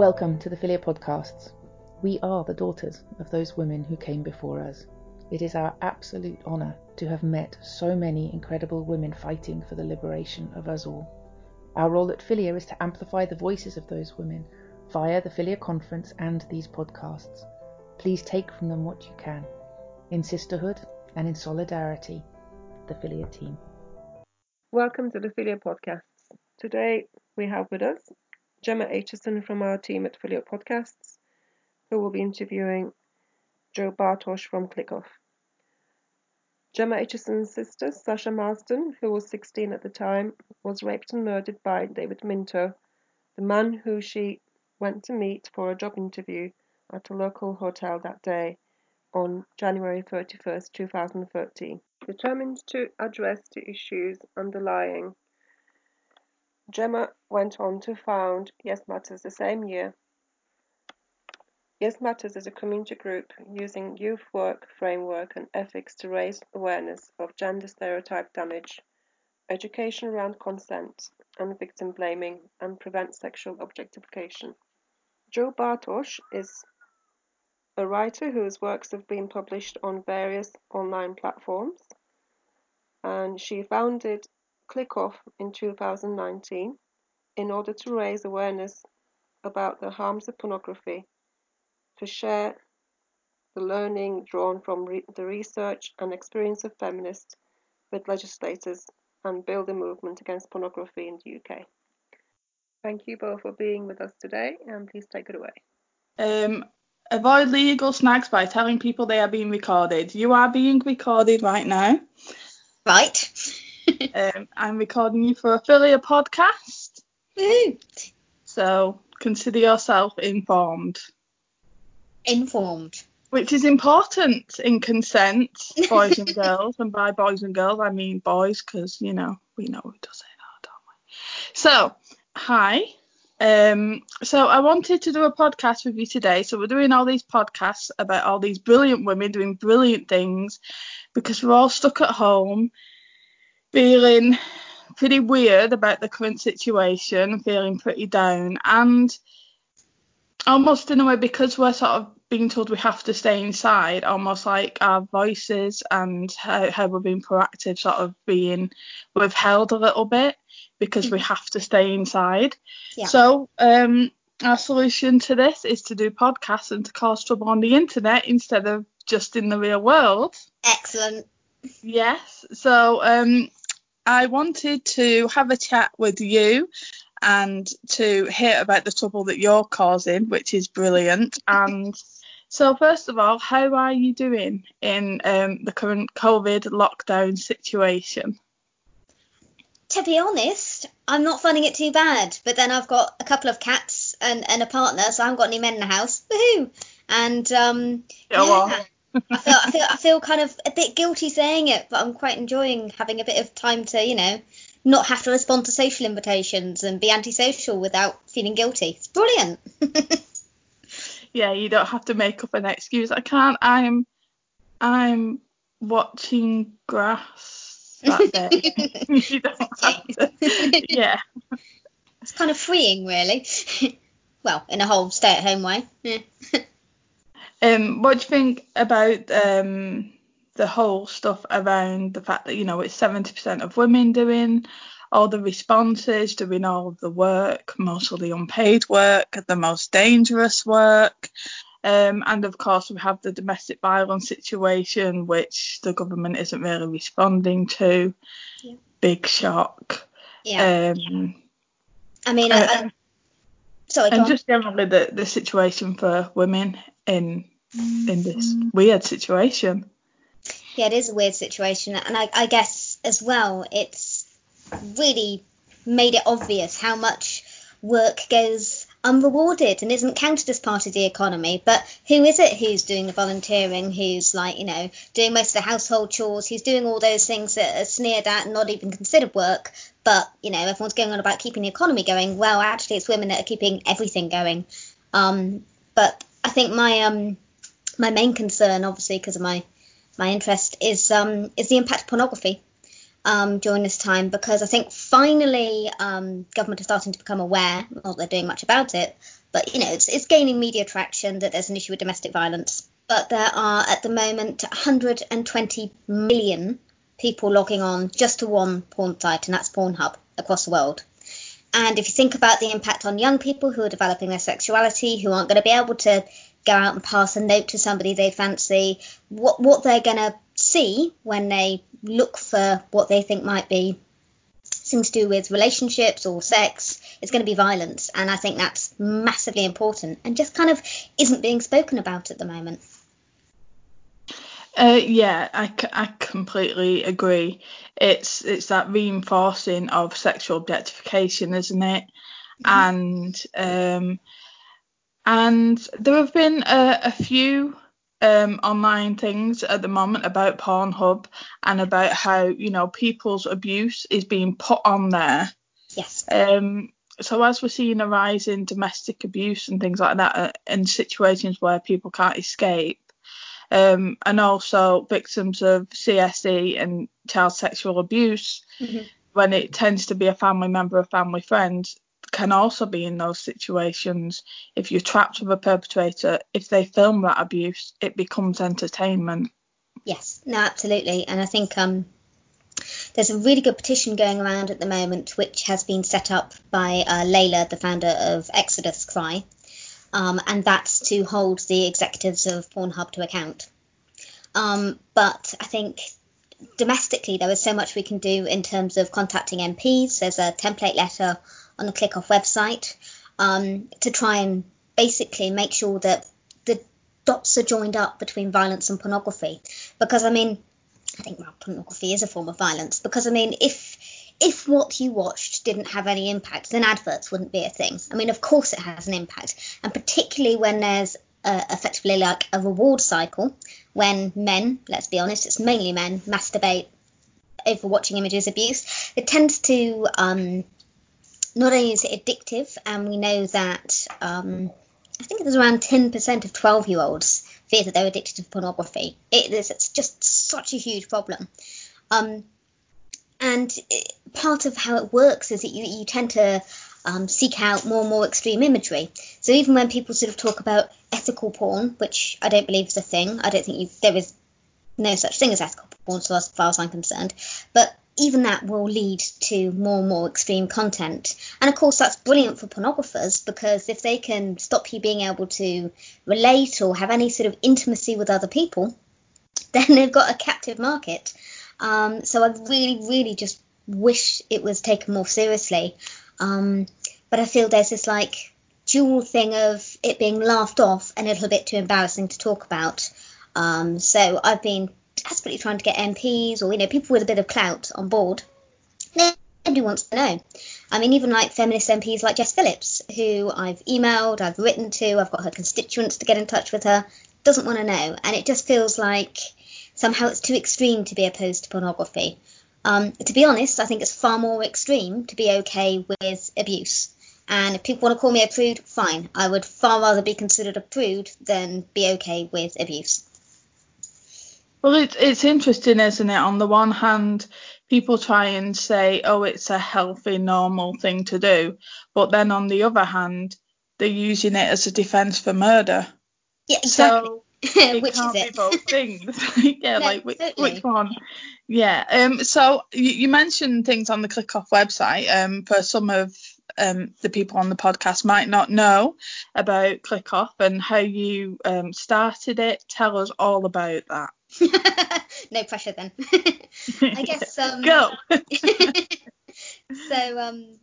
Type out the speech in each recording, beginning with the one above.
Welcome to the Philia Podcasts. We are the daughters of those women who came before us. It is our absolute honour to have met so many incredible women fighting for the liberation of us all. Our role at Philia is to amplify the voices of those women via the Philia Conference and these podcasts. Please take from them what you can. In sisterhood and in solidarity, the Philia team. Welcome to the Philia Podcasts. Today we have with us Gemma Aitchison from our team at Philia Podcasts, who will be interviewing Jo Bartosz from ClickOff. Gemma Aitchison's sister, Sasha Marsden, who was 16 at the time, was raped and murdered by David Minto, the man who she went to meet for a job interview at a local hotel that day on January 31, 2013. Determined to address the issues underlying Gemma went on to found Yes Matters the same year. Yes Matters is a community group using youth work, framework, and ethics to raise awareness of gender stereotype damage, education around consent and victim blaming, and prevent sexual objectification. Jo Bartosz is a writer whose works have been published on various online platforms, and she founded ClickOff in 2019 in order to raise awareness about the harms of pornography, to share the learning drawn from re the research and experience of feminists with legislators and build a movement against pornography in the UK. Thank you both for being with us today and please take it away. Um, avoid legal snags by telling people they are being recorded. You are being recorded right now. Right. Um, I'm recording you for a Philia podcast. So consider yourself informed. Informed. Which is important in consent, boys and girls. And by boys and girls, I mean boys, because, you know, we know who does it don't we? So, hi. Um, so I wanted to do a podcast with you today. So we're doing all these podcasts about all these brilliant women doing brilliant things because we're all stuck at home feeling pretty weird about the current situation, feeling pretty down, and almost in a way because we're sort of being told we have to stay inside, almost like our voices and how, how we're being proactive sort of being withheld a little bit because mm-hmm. we have to stay inside. Yeah. So um, our solution to this is to do podcasts and to cause trouble on the internet instead of just in the real world. Excellent. Yes. So um, I wanted to have a chat with you and to hear about the trouble that you're causing, which is brilliant. And so, first of all, how are you doing in um, the current COVID lockdown situation? To be honest, I'm not finding it too bad. But then I've got a couple of cats and, and a partner, so I haven't got any men in the house. Woohoo! And um, yeah, well, I feel I feel I feel kind of a bit guilty saying it, but I'm quite enjoying having a bit of time to, you know, not have to respond to social invitations and be antisocial without feeling guilty. It's brilliant. yeah, you don't have to make up an excuse. I can't. I'm I'm watching grass that day. you don't have to. Yeah. It's kind of freeing, really. well, in a whole stay-at-home way. Yeah. Um, what do you think about um, the whole stuff around the fact that you know it's 70% of women doing all the responses, doing all of the work, most of the unpaid work, the most dangerous work. Um, and of course, we have the domestic violence situation, which the government isn't really responding to. Yeah. Big shock. Yeah. Um, I mean, uh, I, sorry. And just generally the, the situation for women in in this weird situation. Yeah, it is a weird situation, and I, I guess as well, it's really made it obvious how much work goes unrewarded and isn't counted as part of the economy. But who is it who's doing the volunteering, who's like, you know, doing most of the household chores, who's doing all those things that are sneered at and not even considered work? But, you know, everyone's going on about keeping the economy going. Well, actually, it's women that are keeping everything going. Um, but I think my um, my main concern, obviously, because of my my interest, is um, is the impact of pornography. Um, during this time because I think finally um, government are starting to become aware, not they're doing much about it, but you know it's, it's gaining media traction that there's an issue with domestic violence. But there are at the moment 120 million people logging on just to one porn site, and that's Pornhub across the world. And if you think about the impact on young people who are developing their sexuality, who aren't going to be able to go out and pass a note to somebody they fancy, what what they're going to see when they look for what they think might be things to do with relationships or sex is going to be violence. And I think that's massively important and just kind of isn't being spoken about at the moment. Uh, yeah, I, I completely agree. It's it's that reinforcing of sexual objectification, isn't it? Mm-hmm. And um, and there have been a, a few um, online things at the moment about Pornhub and about how you know people's abuse is being put on there. Yes. Um, so as we're seeing a rise in domestic abuse and things like that, uh, in situations where people can't escape, um, and also victims of CSE and child sexual abuse, mm-hmm. when it tends to be a family member or family friend, can also be in those situations. If you're trapped with a perpetrator, if they film that abuse, it becomes entertainment. Yes, no, absolutely. And I think um, there's a really good petition going around at the moment, which has been set up by uh, Laila, the founder of Exodus Cry, um, and that's to hold the executives of Pornhub to account. Um, but I think domestically there is so much we can do in terms of contacting MPs. There's a template letter on the ClickOff website um, to try and basically make sure that the dots are joined up between violence and pornography. Because I mean, I think well, pornography is a form of violence. Because I mean, if if what you watched didn't have any impact, then adverts wouldn't be a thing. I mean, of course it has an impact, and particularly when there's uh, effectively like a reward cycle, when men, let's be honest, it's mainly men, masturbate over watching images abuse, it tends to um, not only is it addictive, and we know that um, I think there's around 10% of 12 year olds fear that they're addicted to pornography. It is it's just such a huge problem. Um, and it, part of how it works is that you, you tend to um, seek out more and more extreme imagery. So even when people sort of talk about ethical porn, which I don't believe is a thing, I don't think you, there is no such thing as ethical porn, so as far as I'm concerned. But even that will lead to more and more extreme content. And of course, that's brilliant for pornographers because if they can stop you being able to relate or have any sort of intimacy with other people, then they've got a captive market. Um, so I really, really just wish it was taken more seriously. Um, but I feel there's this like dual thing of it being laughed off and a little bit too embarrassing to talk about. Um, so I've been desperately trying to get MPs or you know people with a bit of clout on board. Nobody wants to know. I mean, even like feminist MPs like Jess Phillips, who I've emailed, I've written to, I've got her constituents to get in touch with her, doesn't want to know, and it just feels like somehow it's too extreme to be opposed to pornography. Um, to be honest, I think it's far more extreme to be okay with abuse. And if people want to call me a prude, fine. I would far rather be considered a prude than be okay with abuse. Well, it's it's interesting, isn't it? On the one hand, people try and say, "Oh, it's a healthy, normal thing to do," but then on the other hand, they're using it as a defence for murder. Yeah, exactly. So it which can't is it? be both things. yeah, no, like which, which one? Yeah. Um. So you, you mentioned things on the ClickOff website. Um. For some of um, the people on the podcast might not know about ClickOff and how you um, started it. Tell us all about that. No pressure then. I guess. Um, Go. so, um,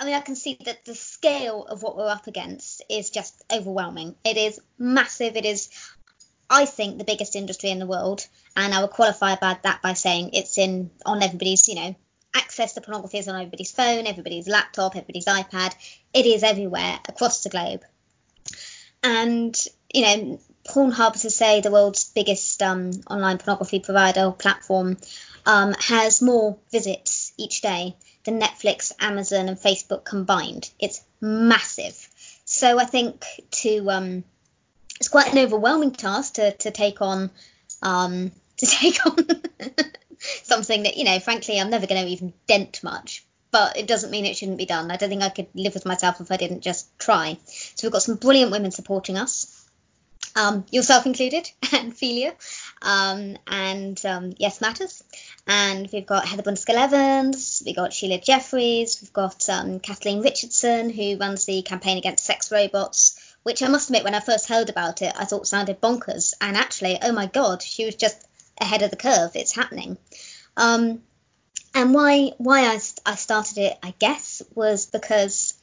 I mean, I can see that the scale of what we're up against is just overwhelming. It is massive. It is, I think, the biggest industry in the world, and I will qualify about that by saying it's in on everybody's, you know, access to pornography is on everybody's phone, everybody's laptop, everybody's iPad. It is everywhere across the globe. And you know, Pornhub, to say the world's biggest um, online pornography provider or platform, um, has more visits each day than Netflix, Amazon, and Facebook combined. It's massive. So I think to um, it's quite an overwhelming task to, to take on um, to take on something that you know, frankly, I'm never going to even dent much. But it doesn't mean it shouldn't be done. I don't think I could live with myself if I didn't just try. So we've got some brilliant women supporting us um, yourself included, and Philia, um, and um, Yes Matters. And we've got Heather Brunskell-Evans, we've got Sheila Jeffreys, we've got um, Kathleen Richardson, who runs the campaign against sex robots, which I must admit, when I first heard about it, I thought sounded bonkers. And actually, oh my God, she was just ahead of the curve. It's happening. Um, and why why I, I started it, I guess, was because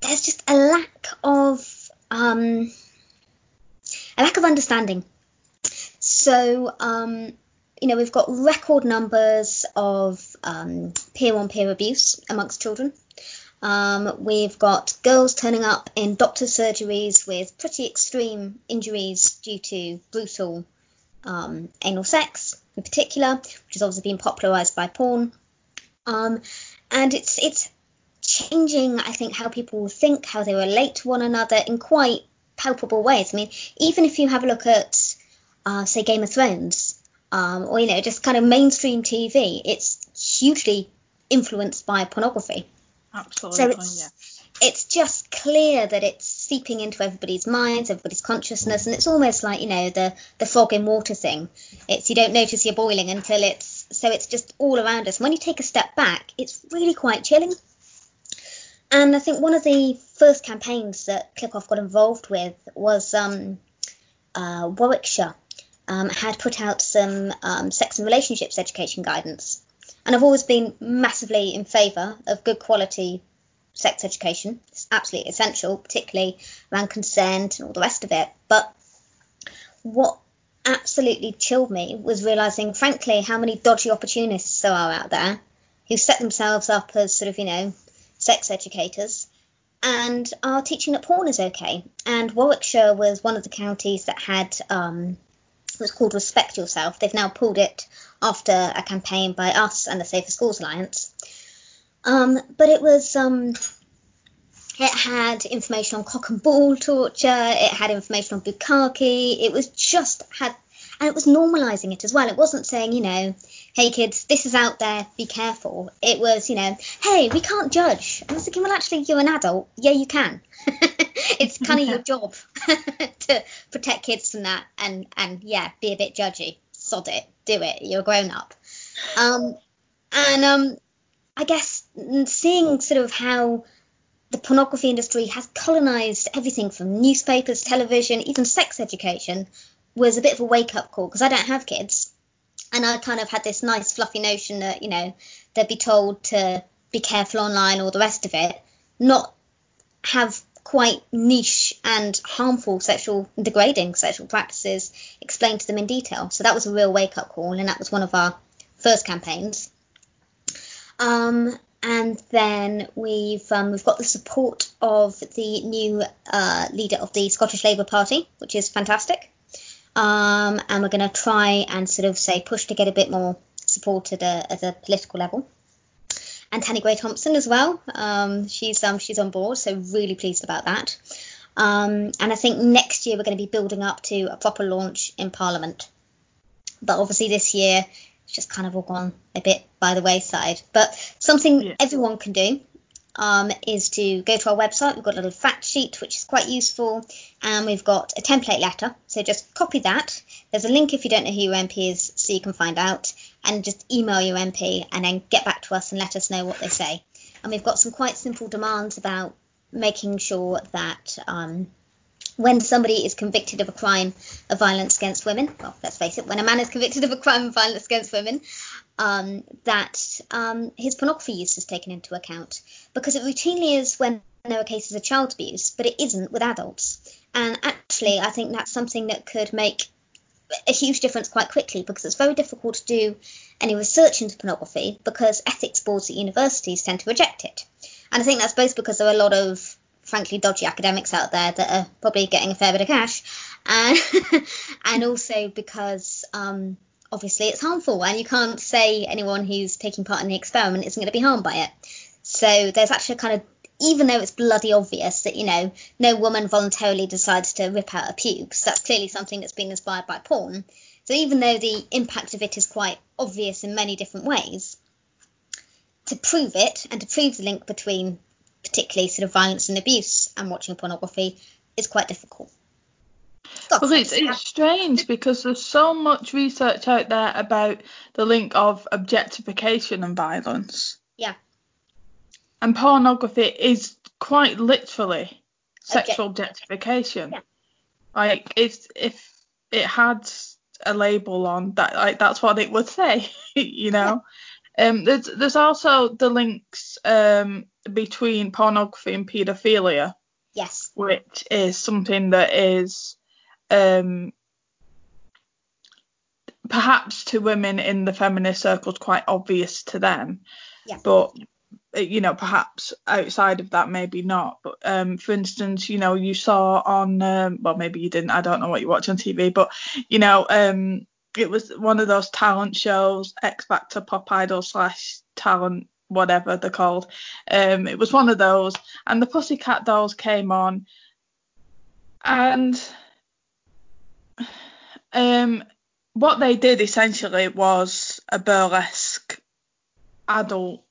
there's just a lack of um, a lack of understanding. So, um, you know, we've got record numbers of um, peer on peer abuse amongst children. Um, we've got girls turning up in doctor's surgeries with pretty extreme injuries due to brutal um, anal sex, in particular, which has obviously been popularised by porn. Um, and it's it's changing, I think, how people think, how they relate to one another in quite palpable ways. I mean, even if you have a look at, uh, say, Game of Thrones, um, or you know, just kind of mainstream TV, it's hugely influenced by pornography. Absolutely. So it's, yeah. it's just clear that it's seeping into everybody's minds, everybody's consciousness, and it's almost like you know the the fog in water thing. It's you don't notice you're boiling until it's so it's just all around us. When you take a step back, it's really quite chilling. And I think one of the first campaigns that Click-Off got involved with was um, uh, Warwickshire um, had put out some um, sex and relationships education guidance. And I've always been massively in favour of good quality sex education. It's absolutely essential, particularly around consent and all the rest of it. But what absolutely chilled me was realising, frankly, how many dodgy opportunists there are out there who set themselves up as sort of, you know, sex educators and are teaching that porn is okay. And Warwickshire was one of the counties that had um, was called Respect Yourself. They've now pulled it after a campaign by us and the Safer Schools Alliance. Um, but it was um, it had information on cock and ball torture. It had information on bukkake. It was just had and it was normalizing it as well. It wasn't saying you know hey kids, this is out there, be careful. It was, you know, hey, we can't judge. I was thinking, well, actually, you're an adult. Yeah, you can. it's kind of your job to protect kids from that and, and yeah, be a bit judgy. Sod it, do it. You're a grown up. Um, and um, I guess seeing sort of how the pornography industry has colonized everything from newspapers, television, even sex education was a bit of a wake up call because I don't have kids and I kind of had this nice fluffy notion that you know they'd be told to be careful online or the rest of it, not have quite niche and harmful sexual degrading sexual practices explained to them in detail. So that was a real wake up call, and that was one of our first campaigns. Um, and then we've um, we've got the support of the new uh, leader of the Scottish Labour Party, which is fantastic. Um, and we're going to try and sort of say push to get a bit more support at a, at a political level. And Tanni Grey Thompson as well. Um, she's um, she's on board, so really pleased about that. Um, and I think next year we're going to be building up to a proper launch in Parliament. But obviously this year it's just kind of all gone a bit by the wayside. But something yeah. everyone can do um, is to go to our website. We've got a little fact sheet, which is quite useful, and we've got a template letter. So just copy that. There's a link if you don't know who your MP is, so you can find out, and just email your MP and then get back to us and let us know what they say. And we've got some quite simple demands about making sure that um, when somebody is convicted of a crime of violence against women, well, let's face it, when a man is convicted of a crime of violence against women, um, that um, his pornography use is taken into account because it routinely is when there are cases of child abuse, but it isn't with adults. And actually, I think that's something that could make a huge difference quite quickly because it's very difficult to do any research into pornography because ethics boards at universities tend to reject it. And I think that's both because there are a lot of frankly dodgy academics out there that are probably getting a fair bit of cash, and and also because um, obviously it's harmful and you can't say anyone who's taking part in the experiment isn't going to be harmed by it. So there's actually a kind of even though it's bloody obvious that you know no woman voluntarily decides to rip out her pubes, that's clearly something that's been inspired by porn. So even though the impact of it is quite obvious in many different ways, to prove it and to prove the link between particularly sort of violence and abuse and watching pornography is quite difficult. Well, it's, it's strange because there's so much research out there about the link of objectification and violence. Yeah. And pornography is quite literally sexual objectification. Yeah. Like it's if it had a label on that, like that's what it would say, you know. Um, there's there's also the links um between pornography and paedophilia, Yes. which is something that is um perhaps to women in the feminist circles quite obvious to them. Yeah. But you know, perhaps outside of that, maybe not. But um, for instance, you know, you saw on, um, well, maybe you didn't. I don't know what you watch on TV, but you know, um, it was one of those talent shows, X Factor, Pop Idol slash talent, whatever they're called. Um, it was one of those, and the Pussycat Dolls came on, and um, what they did essentially was a burlesque adult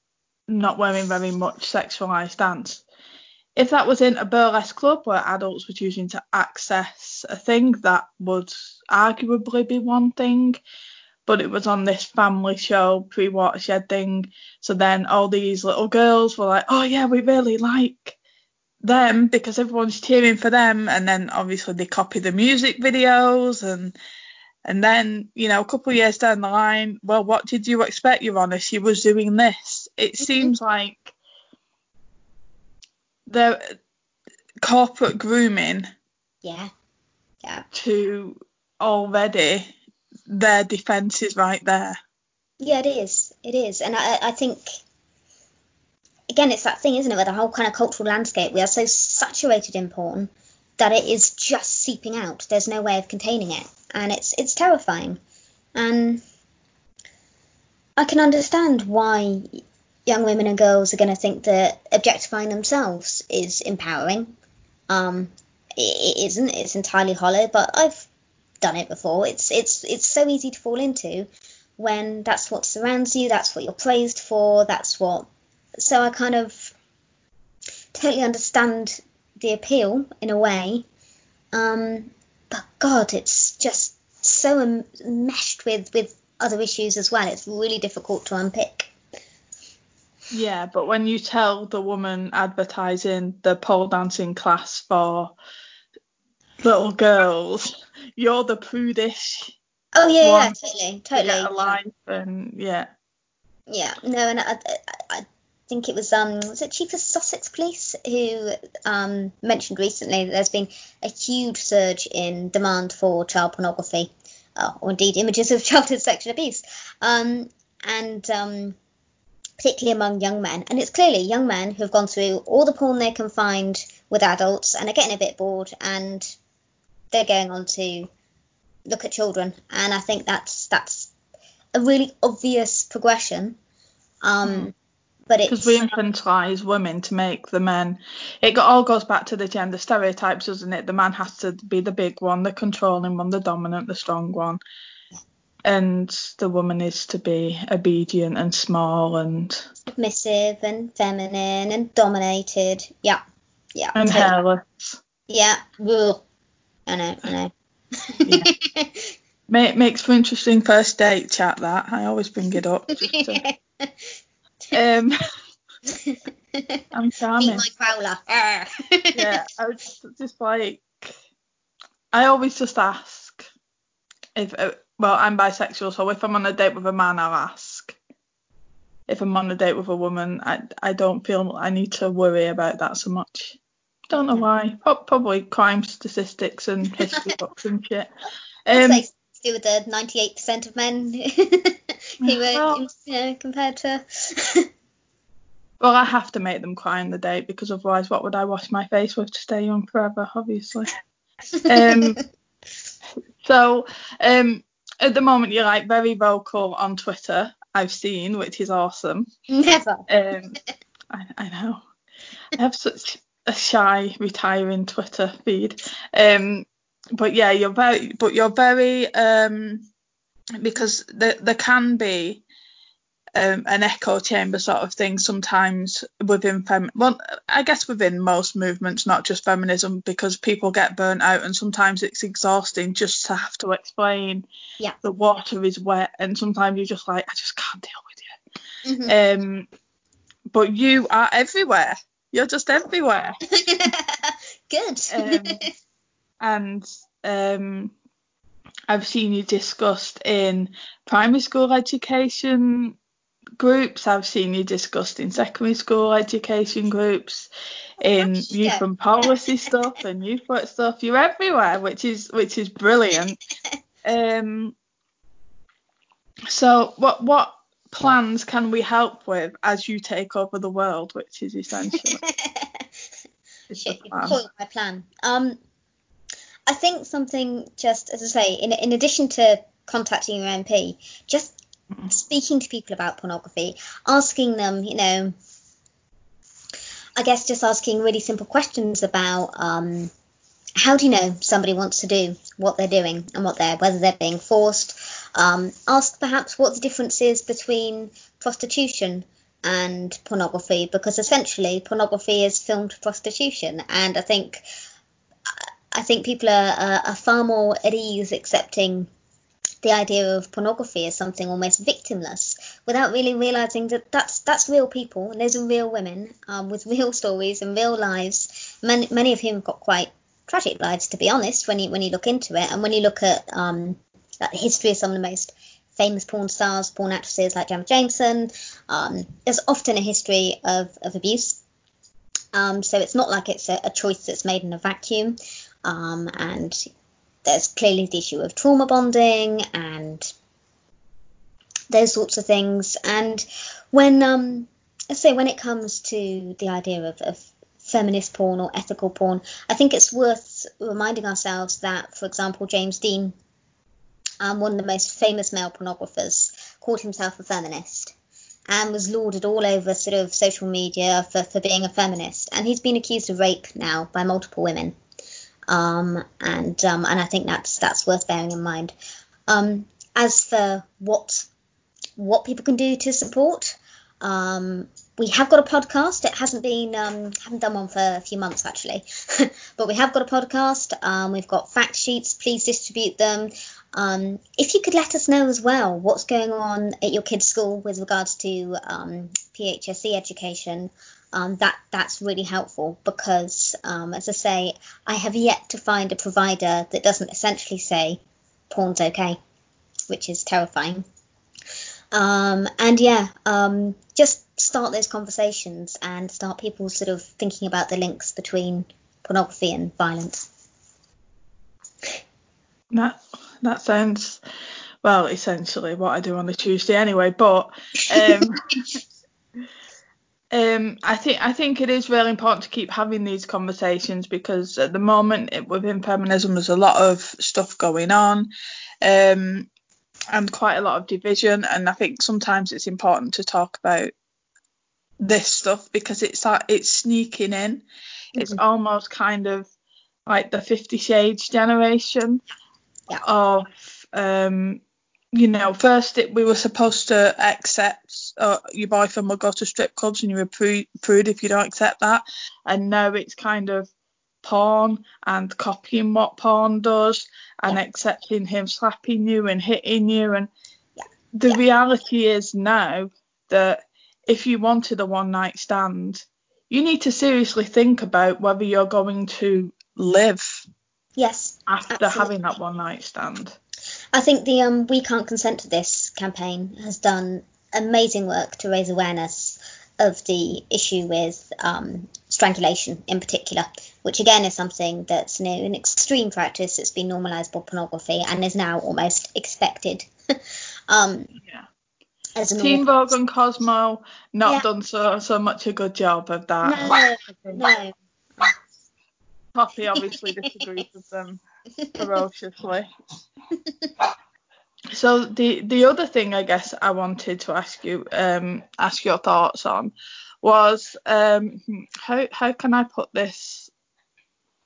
not wearing very much sexualized dance. If that was in a burlesque club where adults were choosing to access a thing, that would arguably be one thing. But it was on this family show, pre watershed thing. So then all these little girls were like, oh yeah, we really like them because everyone's cheering for them. And then obviously they copy the music videos and and then, you know, a couple of years down the line, well, what did you expect, Your Honour? She was doing this. It Mhm. seems like the corporate grooming Yeah. Yeah. to already their defence is right there. Yeah, it is. It is. And I, I think, again, it's that thing, isn't it, where the whole kind of cultural landscape, we are so saturated in porn that it is just seeping out. There's no way of containing it. And it's it's terrifying. And I can understand why young women and girls are going to think that objectifying themselves is empowering. Um, it, isn't. It's entirely hollow, but I've done it before. It's it's it's so easy to fall into when that's what surrounds you, that's what you're praised for, that's what. So I kind of totally understand the appeal in a way. Um, but God, it's just so meshed with with other issues as well. It's really difficult to unpick. Yeah, but when you tell the woman advertising the pole dancing class for little girls, you're the prudish Oh yeah, yeah, totally, to totally. life and yeah. Yeah, no, and I, I, I think it was um was it Chief of Sussex Police who um mentioned recently that there's been a huge surge in demand for child pornography, uh, or indeed images of childhood sexual abuse, um and um particularly among young men, and it's clearly young men who have gone through all the porn they can find with adults and are getting a bit bored and they're going on to look at children, and I think that's that's a really obvious progression. Um, Mm. but it's Because we infantilise women to make the men. It all goes back to the gender stereotypes, doesn't it? The man has to be the big one, the controlling one, the dominant, the strong one. And the woman is to be obedient and small and submissive and feminine and dominated. Yeah, yeah, and totally. hairless. yeah. Ugh. I know, I know. Ma- makes for interesting first date chat. That I always bring it up. To, um, I'm charming. my growler. Yeah, I was just, just like, I always just ask if, uh, well, I'm bisexual, so if I'm on a date with a man, I'll ask. If I'm on a date with a woman, I, I don't feel I need to worry about that so much. Don't know why. Probably crime statistics and history books and shit. Um, to do with the 98% of men who were, Well- you know, compared to. well, I have to make them cry on the date because otherwise, what would I wash my face with to stay young forever? Obviously. Um, So, um, at the moment, you're like very vocal on Twitter. I've seen, which is awesome. Never. Um, I, I know. I have such a shy, retiring Twitter feed. Um, but yeah, you're very, but you're very um because there there can be um, an echo chamber sort of thing sometimes within fem well I guess within most movements not just feminism because people get burnt out and sometimes it's exhausting just to have to explain Yeah. the water is wet and sometimes you're just like I just can't deal with you Mhm. um but you are everywhere you're just everywhere Good. um, and um, I've seen you discussed in primary school education groups. I've seen you discussed in secondary school education groups, in gosh, youth and policy stuff and youth work stuff. You're everywhere, which is which is brilliant. Um, so what what plans can we help with as you take over the world, which is essentially is Shit, plan. my plan. Um, I think something just as I say, in in addition to contacting your MP, just. Speaking to people about pornography, asking them, you know, I guess just asking really simple questions about um, how do you know somebody wants to do what they're doing and what they're whether they're being forced. Um, ask perhaps what the difference is between prostitution and pornography because essentially pornography is filmed prostitution and I think I think people are, are, are far more at ease accepting the idea of pornography as something almost victimless without really realizing that that's that's real people and those are real women um, with real stories and real lives. Many, many of whom have got quite tragic lives to be honest when you when you look into it. And when you look at um, like the history of some of the most famous porn stars porn actresses like Jenna Jameson um, there's often a history of, of abuse. Um, so it's not like it's a, a choice that's made in a vacuum. Um, and there's clearly the issue of trauma bonding and those sorts of things. And when, um, let's say, when it comes to the idea of, of feminist porn or ethical porn, I think it's worth reminding ourselves that, for example, James Deen, um, one of the most famous male pornographers, called himself a feminist and was lauded all over sort of social media for, for being a feminist. And he's been accused of rape now by multiple women. Um, and um, and I think that's that's worth bearing in mind. Um, as for what what people can do to support, um, we have got a podcast. It hasn't been um, haven't done one for a few months actually, but we have got a podcast. Um, we've got fact sheets. Please distribute them. Um, if you could let us know as well what's going on at your kids' school with regards to um, PHSE education, um, that that's really helpful because, um, as I say, I have yet to find a provider that doesn't essentially say porn's okay, which is terrifying. Um, and yeah, um, just start those conversations and start people sort of thinking about the links between pornography and violence. That that sounds well, essentially what I do on a Tuesday anyway. But um, um, I think I think it is really important to keep having these conversations because at the moment it, within feminism there's a lot of stuff going on, um, and quite a lot of division. And I think sometimes it's important to talk about this stuff because it's like it's sneaking in. It's Mhm. almost kind of like the Fifty Shades generation Yeah. of um you know first it, we were supposed to accept uh, buy boyfriend will go to strip clubs and you're a prude, prude if you don't accept that and now it's kind of porn and copying what porn does and Yeah. accepting him slapping you and hitting you and Yeah. the Yeah. reality is now that if you wanted a one night stand you need to seriously think about whether you're going to live Yes, after Absolutely. having that one night stand I think the um, We Can't Consent to This campaign has done amazing work to raise awareness of the issue with um, strangulation in particular, which again is something that's an extreme practice that's been normalised by pornography and is now almost expected. um, Yeah. Teen Vogue and Cosmo not Yeah. done so so much a good job of that. No, no. Poppy obviously disagrees with them ferociously. So the the other thing I guess I wanted to ask you um ask your thoughts on was um how how can I put this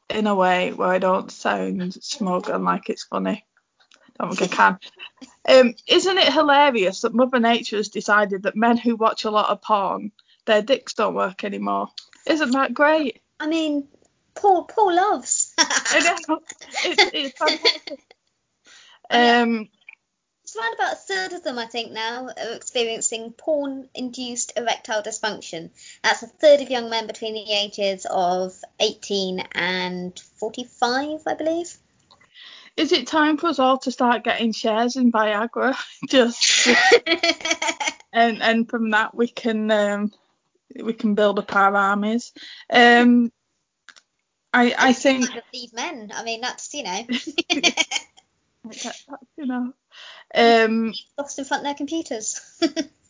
in a way where I don't sound smug and like it's funny. I don't think I can. Um, isn't it hilarious that Mother Nature has decided that men who watch a lot of porn, their dicks don't work anymore? Isn't that great? I mean, Paul Paul loves. I know. It's, it's fantastic. Um, It's around about a third of them, I think, now are experiencing porn-induced erectile dysfunction. That's a third of young men between the ages of 18 and 45, I believe. is it time for us all to start getting shares in Viagra? Just and and from that we can um, we can build up our armies. Um, I I think Leave men. I mean, that's you know, you know. Um, lost in front of their computers.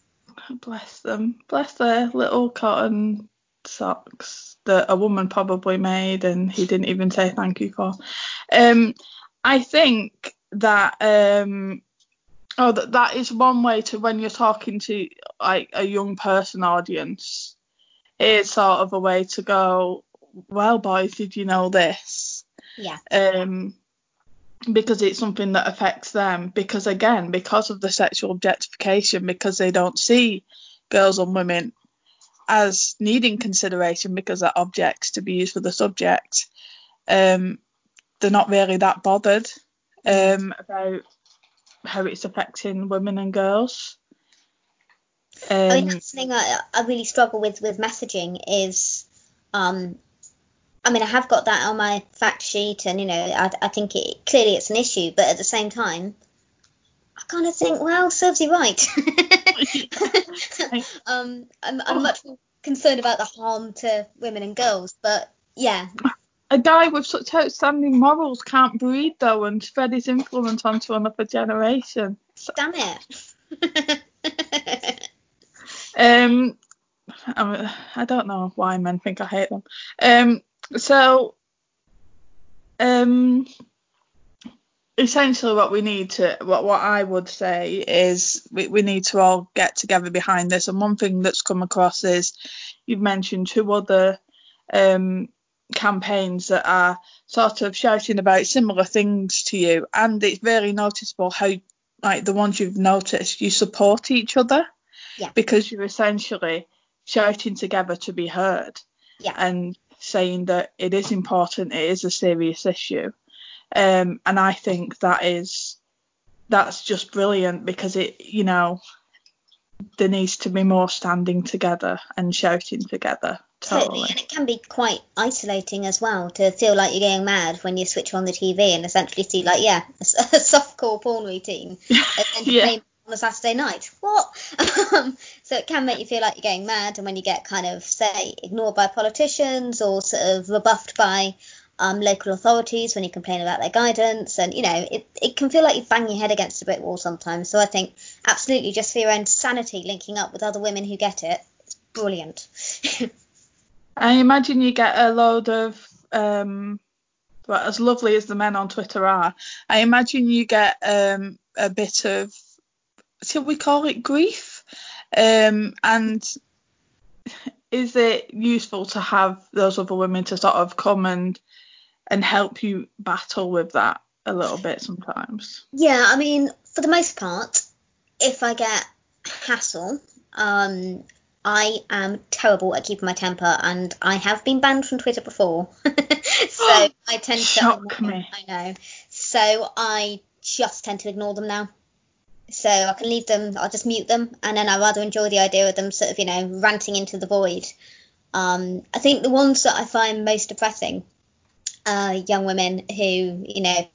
bless them, bless their little cotton socks that a woman probably made and he didn't even say thank you for. Um, I think that um, oh that that is one way to when you're talking to like a young person audience. It's sort of a way to go. Well, boys, did you know this? yeah. um, because it's something that affects them. Because again, because of the sexual objectification, because they don't see girls and women as needing consideration because they're objects to be used for the subject, um, they're not really that bothered um, about how it's affecting women and girls. Um, I mean, that's the thing I, I really struggle with with messaging is, um, I mean, I have got that on my fact sheet, and you know, I, I think it clearly it's an issue, but at the same time, I kind of think, well, serves you right. um, I'm, I'm much more concerned about the harm to women and girls, but yeah, a guy with such outstanding morals can't breed though and spread his influence onto another generation. damn it. Um, I, I don't know why men think I hate them. Um, so, um, essentially, what we need to, what what I would say is, we, we need to all get together behind this. And one thing that's come across is, you've mentioned two other um campaigns that are sort of shouting about similar things to you, and it's very noticeable how, like the ones you've noticed, you support each other Yeah. because you're essentially shouting together to be heard Yeah. and saying that it is important, it is a serious issue. Um, and I think that is that's just brilliant because it, you know, there needs to be more standing together and shouting together. Totally, and it can be quite isolating as well to feel like you're going mad when you switch on the TV and essentially see like yeah a, a softcore porn routine and then Yeah. On a Saturday night. What? um, so it can make you feel like you're going mad, and when you get kind of say ignored by politicians or sort of rebuffed by um, local authorities when you complain about their guidance, and you know it, it can feel like you bang your head against a brick wall sometimes. So I think absolutely just for your own sanity, linking up with other women who get it, it's brilliant. I imagine you get a load of, um, well, as lovely as the men on Twitter are, I imagine you get um, a bit of, shall we call it grief? Um, and is it useful to have those other women to sort of come and and help you battle with that a little bit sometimes? Yeah, I mean, for the most part, if I get hassle, um, I am terrible at keeping my temper, and I have been banned from Twitter before. so I tend to. Shock me. I know. So I just tend to ignore them now. So I can leave them. I'll just mute them, and then I rather enjoy the idea of them sort of, you know, ranting into the void. Um, I think the ones that I find most depressing are young women who, you know,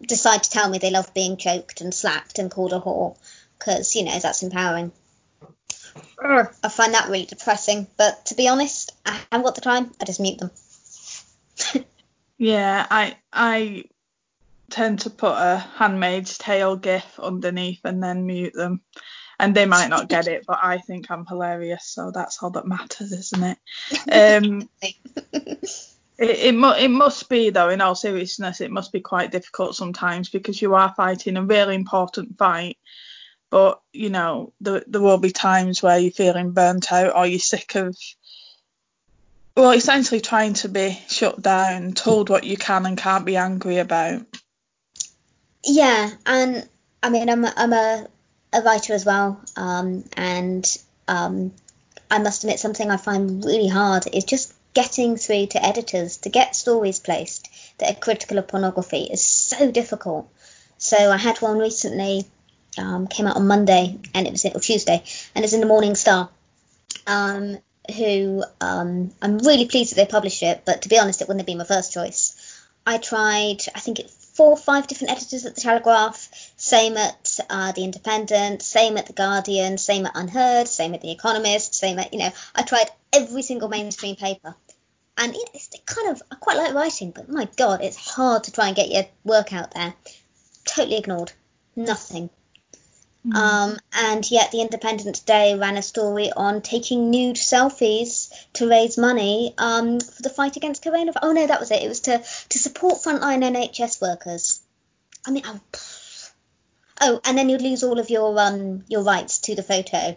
decide to tell me they love being choked and slapped and called a whore because you know that's empowering. I find that really depressing, but to be honest, I haven't got the time. I just mute them. Yeah, I I tend to put a Handmaid's Tale gif underneath and then mute them. And they might not get it, but I think I'm hilarious, so that's all that matters, isn't it? Um, it it, mu- it must be though, in all seriousness, it must be quite difficult sometimes because you are fighting a really important fight. But you know, there, there will be times where you're feeling burnt out or you're sick of, well, essentially trying to be shut down, told what you can and can't be angry about. Yeah, and I mean, I'm I'm a, a writer as well, um, and um, I must admit something I find really hard is just getting through to editors to get stories placed that are critical of pornography is so difficult. So I had one recently, um, came out on Monday, and it was or Tuesday, and it's in the Morning Star. Um, who um, I'm really pleased that they published it, but to be honest, it wouldn't have been my first choice. I tried, I think, it, four or five different editors at the Telegraph, same at uh, the Independent, same at the Guardian, same at Unheard, same at the Economist, same at you know, I tried every single mainstream paper, and it, it's kind of I quite like writing, but my God, it's hard to try and get your work out there. Totally ignored, nothing. Um, and yet, the Independent today ran a story on taking nude selfies to raise money um, for the fight against coronavirus. Oh no, that was it. It was to to support frontline NHS workers. I mean, oh, oh, and then you'd lose all of your um your rights to the photo.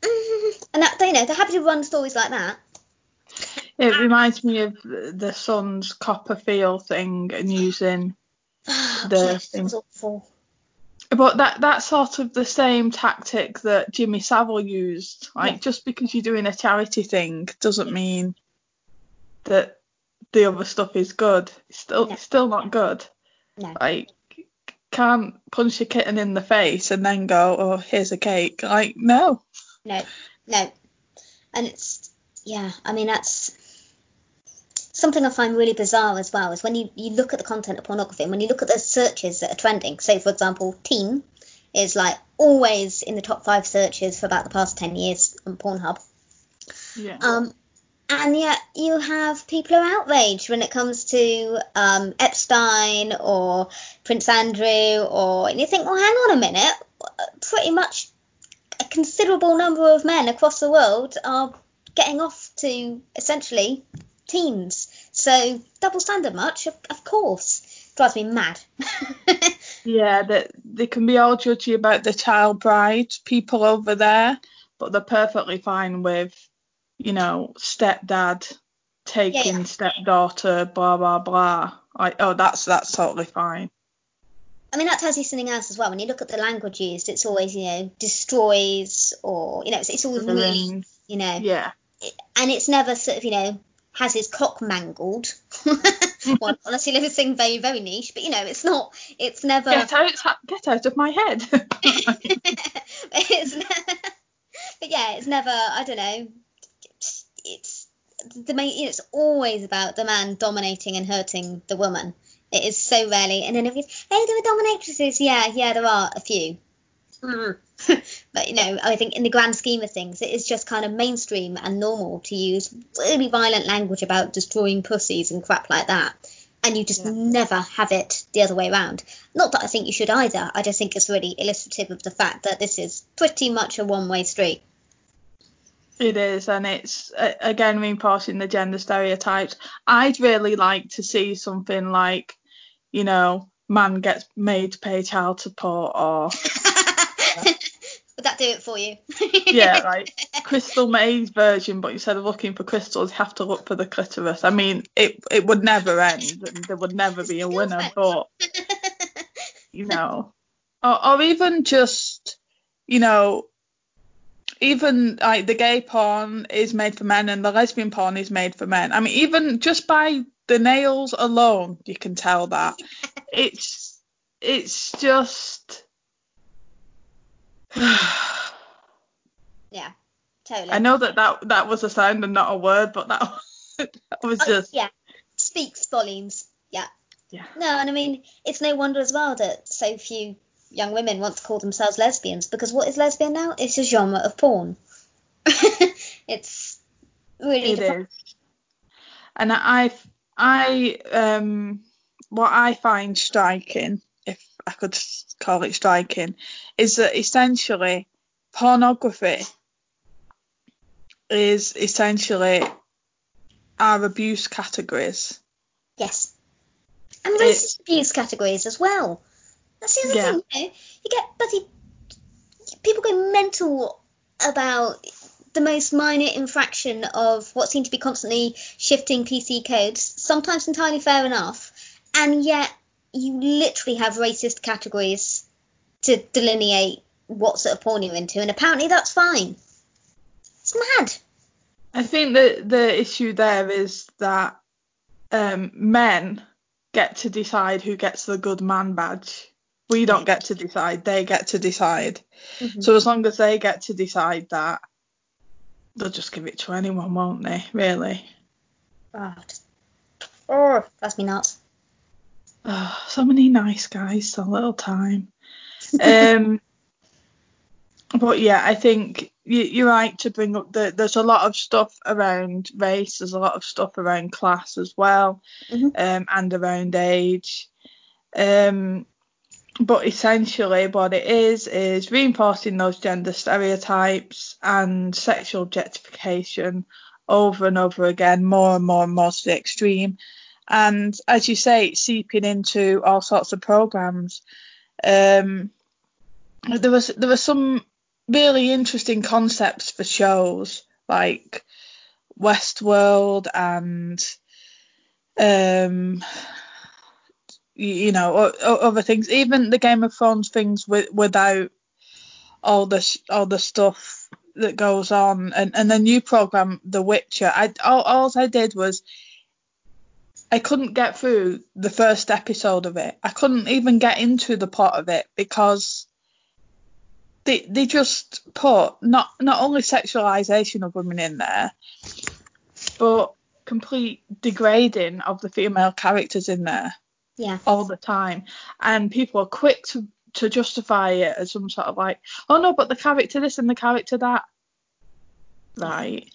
Mm, And that you know they're happy to run stories like that. It reminds me of the Sun's Copperfield thing and using The yes, thing. awful. But that that's sort of the same tactic that Jimmy Savile used. Like Yeah. just because you're doing a charity thing doesn't mean that the other stuff is good. It's still No. it's still not good. No. Like can't punch a kitten in the face and then go, oh here's a cake. Like no. No, no. And it's, yeah, I mean, that's something I find really bizarre as well is when you, you look at the content of pornography and when you look at the searches that are trending, say, for example, teen is like always in the top five searches for about the past 10 years on Pornhub. Yeah. Um, and yet you have people who are outraged when it comes to um, Epstein or Prince Andrew, or and you think, well, hang on a minute, pretty much a considerable number of men across the world are getting off to essentially teens. So double standard much, of, of course. Drives me mad. Yeah, that they can be all judgy about the child bride people over there, but they're perfectly fine with, you know, stepdad taking yeah. stepdaughter, blah blah blah. Like, oh, that's that's totally fine. I mean, that tells you something else as well. When you look at the language used, it's always, you know, destroys or, you know, it's, it's always really, you know, Yeah. and it's never sort of, you know, has his cock mangled. you live in something very, very niche, but you know, it's not, it's never. Get out, get out of my head. it's ne- but yeah, it's never. I don't know. It's the main. It's always about the man dominating and hurting the woman. It is so rarely. And then if it's, hey, there are dominatrixes. Yeah, yeah, there are a few. Mm. You know, I think in the grand scheme of things, it is just kind of mainstream and normal to use really violent language about destroying pussies and crap like that. And you just Yeah. never have it the other way around. Not that I think you should either. I just think it's really illustrative of the fact that this is pretty much a one-way street. It is, and it's again reinforcing the gender stereotypes. I'd really like to see something like, you know, man gets made to pay child support, or Would that do it for you? yeah, like Crystal Maze version, but instead of looking for crystals, you have to look for the clitoris. I mean, it it would never end, and there would never be a winner. But you know, or, or even just, you know, even like the gay porn is made for men and the lesbian porn is made for men. I mean, even just by the nails alone, you can tell that it's it's just. yeah, totally. I know that, that that was a sound and not a word, but that, that was Oh, just yeah, speaks volumes. Yeah. Yeah. No, and I mean, it's no wonder as well that so few young women want to call themselves lesbians because what is lesbian now? It's a genre of porn. it's really it is. And I I um what I find striking, I could call it striking, is that essentially pornography is essentially our abuse categories. Yes. And racist abuse categories as well. That's the other Yeah. thing, you know. You get bloody people go mental about the most minor infraction of what seem to be constantly shifting PC codes, sometimes entirely fair enough, and yet you literally have racist categories to delineate what sort of porn you're into, and apparently that's fine. It's mad. I think that the issue there is that um, men get to decide who gets the good man badge. We don't get to decide, they get to decide. Mhm. So as long as they get to decide that, they'll just give it to anyone, won't they? Really? Oh, just, oh, that's me nuts. Oh, so many nice guys, so little time. Um, but yeah, I think you, you're right to bring up that there's a lot of stuff around race, there's a lot of stuff around class as well, Mhm. um, and around age. Um, but essentially, what it is is reinforcing those gender stereotypes and sexual objectification over and over again, more and more and more to the extreme. And as you say, it's seeping into all sorts of programs. Um, there was there were some really interesting concepts for shows like Westworld and um you, know other things even the Game of Thrones things with, without all the all the stuff that goes on and and the new program The Witcher I all, all I did was I couldn't get through the first episode of it I couldn't even get into the plot of it because they they just put not not only sexualization of women in there, but complete degrading of the female characters in there Yeah. all the time, and people are quick to to justify it as some sort of like, oh no, but the character this and the character that, right?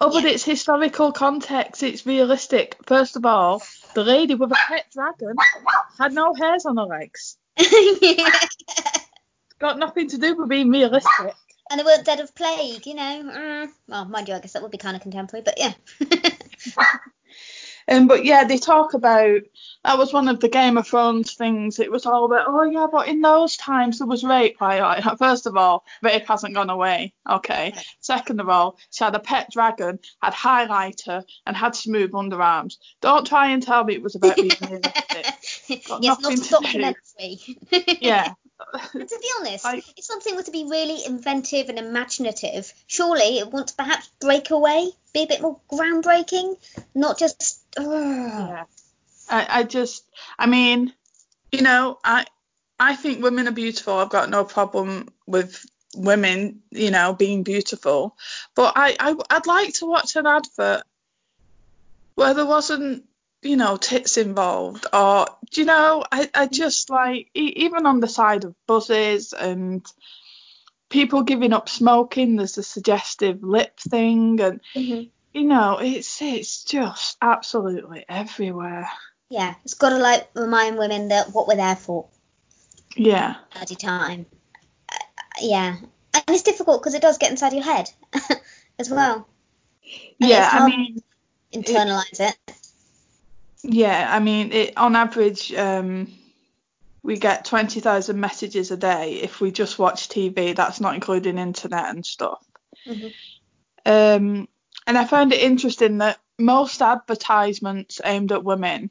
Oh, but it's historical context. It's realistic. First of all, the lady with a pet dragon had no hairs on her legs. Got nothing to do with being realistic. and they weren't dead of plague, you know. Mm. Well, mind you, I guess that would be kind of contemporary, but yeah. Um, but yeah, they talk about that was one of the Game of Thrones things. It was all about, oh yeah, but in those times there was rape. Right, right. First of all, rape hasn't gone away. Okay. Second of all, she had a pet dragon, had highlighter, and had smooth underarms. Don't try and tell me it was about being realistic. Got yes, not nothing a documentary. Yeah. And to be honest, I- if something were to be really inventive and imaginative, surely it wants to perhaps break away, be a bit more groundbreaking, not just. Yeah. I, I just, I mean, you know, I, I think women are beautiful. I've got no problem with women, you know, being beautiful. But I, I, I'd like to watch an advert where there wasn't, you know, tits involved, or you know, I, I just like even on the side of buses and people giving up smoking. There's a suggestive lip thing, and Mhm. You know, it's it's just absolutely everywhere. Yeah, it's got to like remind women that what we're there for Yeah. at a time. Uh, yeah, and it's difficult because it does get inside your head as well. And Yeah, I mean, Internalize it. yeah, I mean, it, on average, um, we get 20,000 messages a day if we just watch TV. That's not including internet and stuff. Mhm. Um, and I found it interesting that most advertisements aimed at women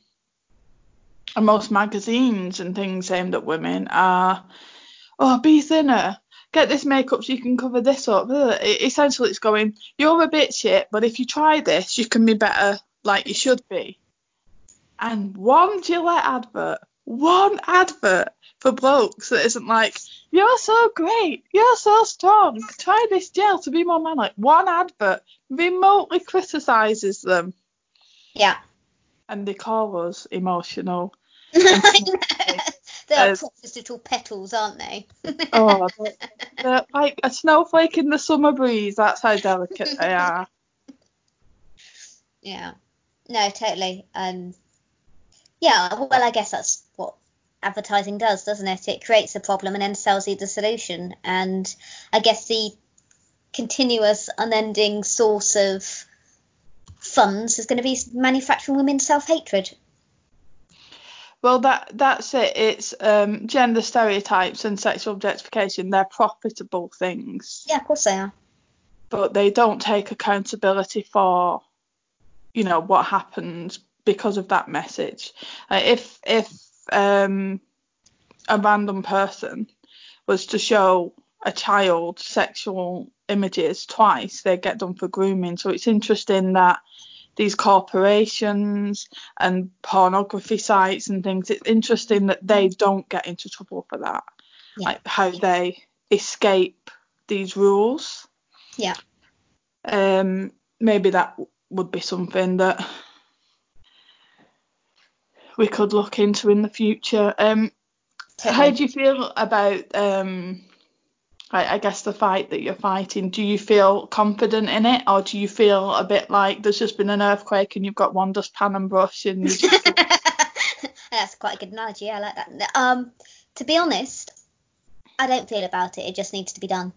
and most magazines and things aimed at women are, oh, be thinner. Get this makeup so you can cover this up. Essentially, it's going, you're a bit shit, but if you try this, you can be better like you should be. And one Gillette advert, one advert for blokes that isn't like, you're so great, you're so strong, try this gel to be more man. Like one advert remotely criticises them Yeah. and they call us emotional. They're As- precious little petals, aren't they? Oh, they're, they're like a snowflake in the summer breeze. That's how delicate they are. Yeah. No, totally. Um, yeah, well, I guess that's what advertising does, doesn't it? It creates a problem and then sells you the solution. And I guess the continuous, unending source of funds is going to be manufacturing women's self hatred. Well, that that's it. It's um, gender stereotypes and sexual objectification. They're profitable things, Yeah, of course they are. but they don't take accountability for, you know, what happens because of that message. Uh, if if um, a random person was to show a child sexual images twice, they get done for grooming. So it's interesting that these corporations and pornography sites and things, it's interesting that they don't get into trouble for that. Yeah. Like how they escape these rules. Yeah. Um, maybe that would be something that we could look into in the future. Um, how do you feel about um, I, I guess the fight that you're fighting? Do you feel confident in it, or do you feel a bit like there's just been an earthquake and you've got one dustpan and brush and just That's quite a good analogy. I like that. Um, to be honest, I don't feel about it. It just needs to be done.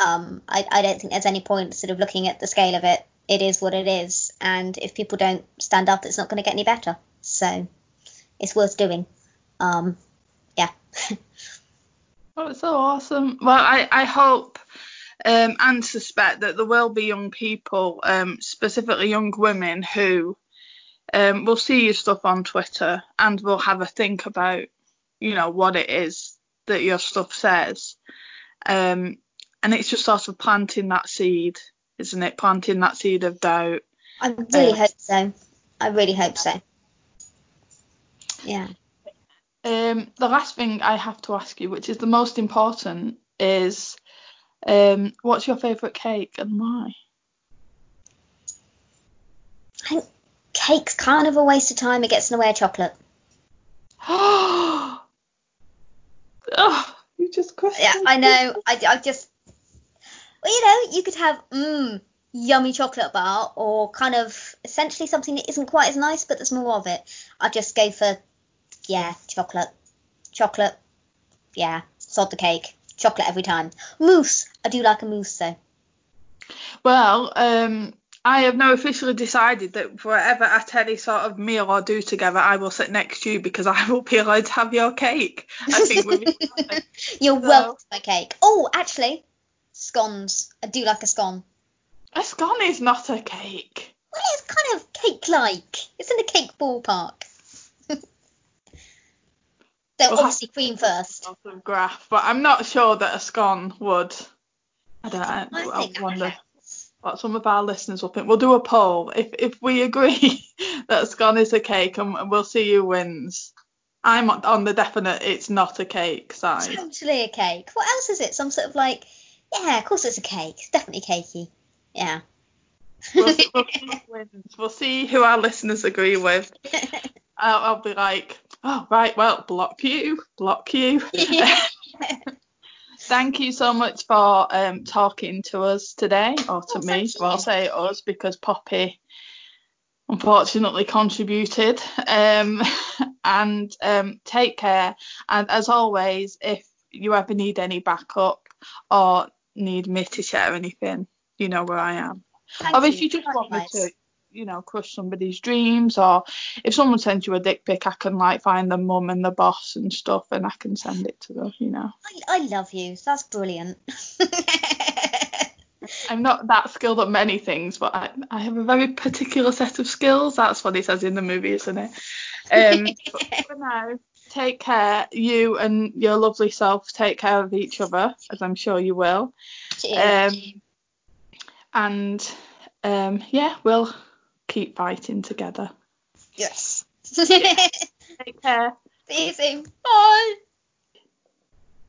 Um, I, I don't think there's any point sort of looking at the scale of it. It is what it is, and if people don't stand up, it's not going to get any better. So it's worth doing. Um, yeah. Oh, it's so awesome. Well, I, I hope um, and suspect that there will be young people, um, specifically young women, who um, will see your stuff on Twitter and will have a think about, you know, what it is that your stuff says. Um, and it's just sort of planting that seed, isn't it? Planting that seed of doubt. I really Uh, hope so. I really hope so. Yeah. Um, the last thing I have to ask you, which is the most important, is um, what's your favourite cake and why? I think cake's kind of a waste of time. It gets in the way of chocolate. oh, you just crushed Yeah. I know. I, I just, well, you know, you could have mmm yummy chocolate bar or kind of essentially something that isn't quite as nice, but there's more of it. I just go for yeah, chocolate, chocolate. Yeah, sod the cake. Chocolate every time. Mousse. I do like a mousse though. Well, um, I have now officially decided that wherever at any sort of meal or do together, I will sit next to you because I will be allowed to have your cake. I think You're So- welcome to my cake. Oh, actually, scones. I do like a scone. a scone is not a cake. Well, it's kind of cake-like. It's in the cake ballpark. so We'll obviously cream first. Graph, but I'm not sure that a scone would. I don't know. I I, wonder what some of our listeners will think. We'll do a poll if if we agree that a scone is a cake, and we'll see who wins. I'm on- on the definite it's not a cake side. Totally a cake. What else is it? Some sort of like, yeah, of course it's a cake. It's definitely cakey. Yeah. We'll, see- we'll see who. We'll see who our listeners agree with. I'll, I'll be like, oh right, well, block you, block you. Thank you so much for um, talking to us today, or to Oh, me. Well, I'll say us because Poppy unfortunately contributed. Um, and um, take care. And as always, if you ever need any backup or need me to share anything, you know where I am. Thank or if you just want me to, you know, crush somebody's dreams, or if someone sends you a dick pic, I can like find the mum and the boss and stuff, and I can send it to them, you know. I, I love you. That's brilliant. I'm not that skilled at many things, but I, I have a very particular set of skills. That's what he says in the movie, isn't it? Um, but for now, take care. You and your lovely self take care of each other, as I'm sure you will. Um, and um, yeah, we'll keep fighting together. yes. Take care. See you soon. Bye.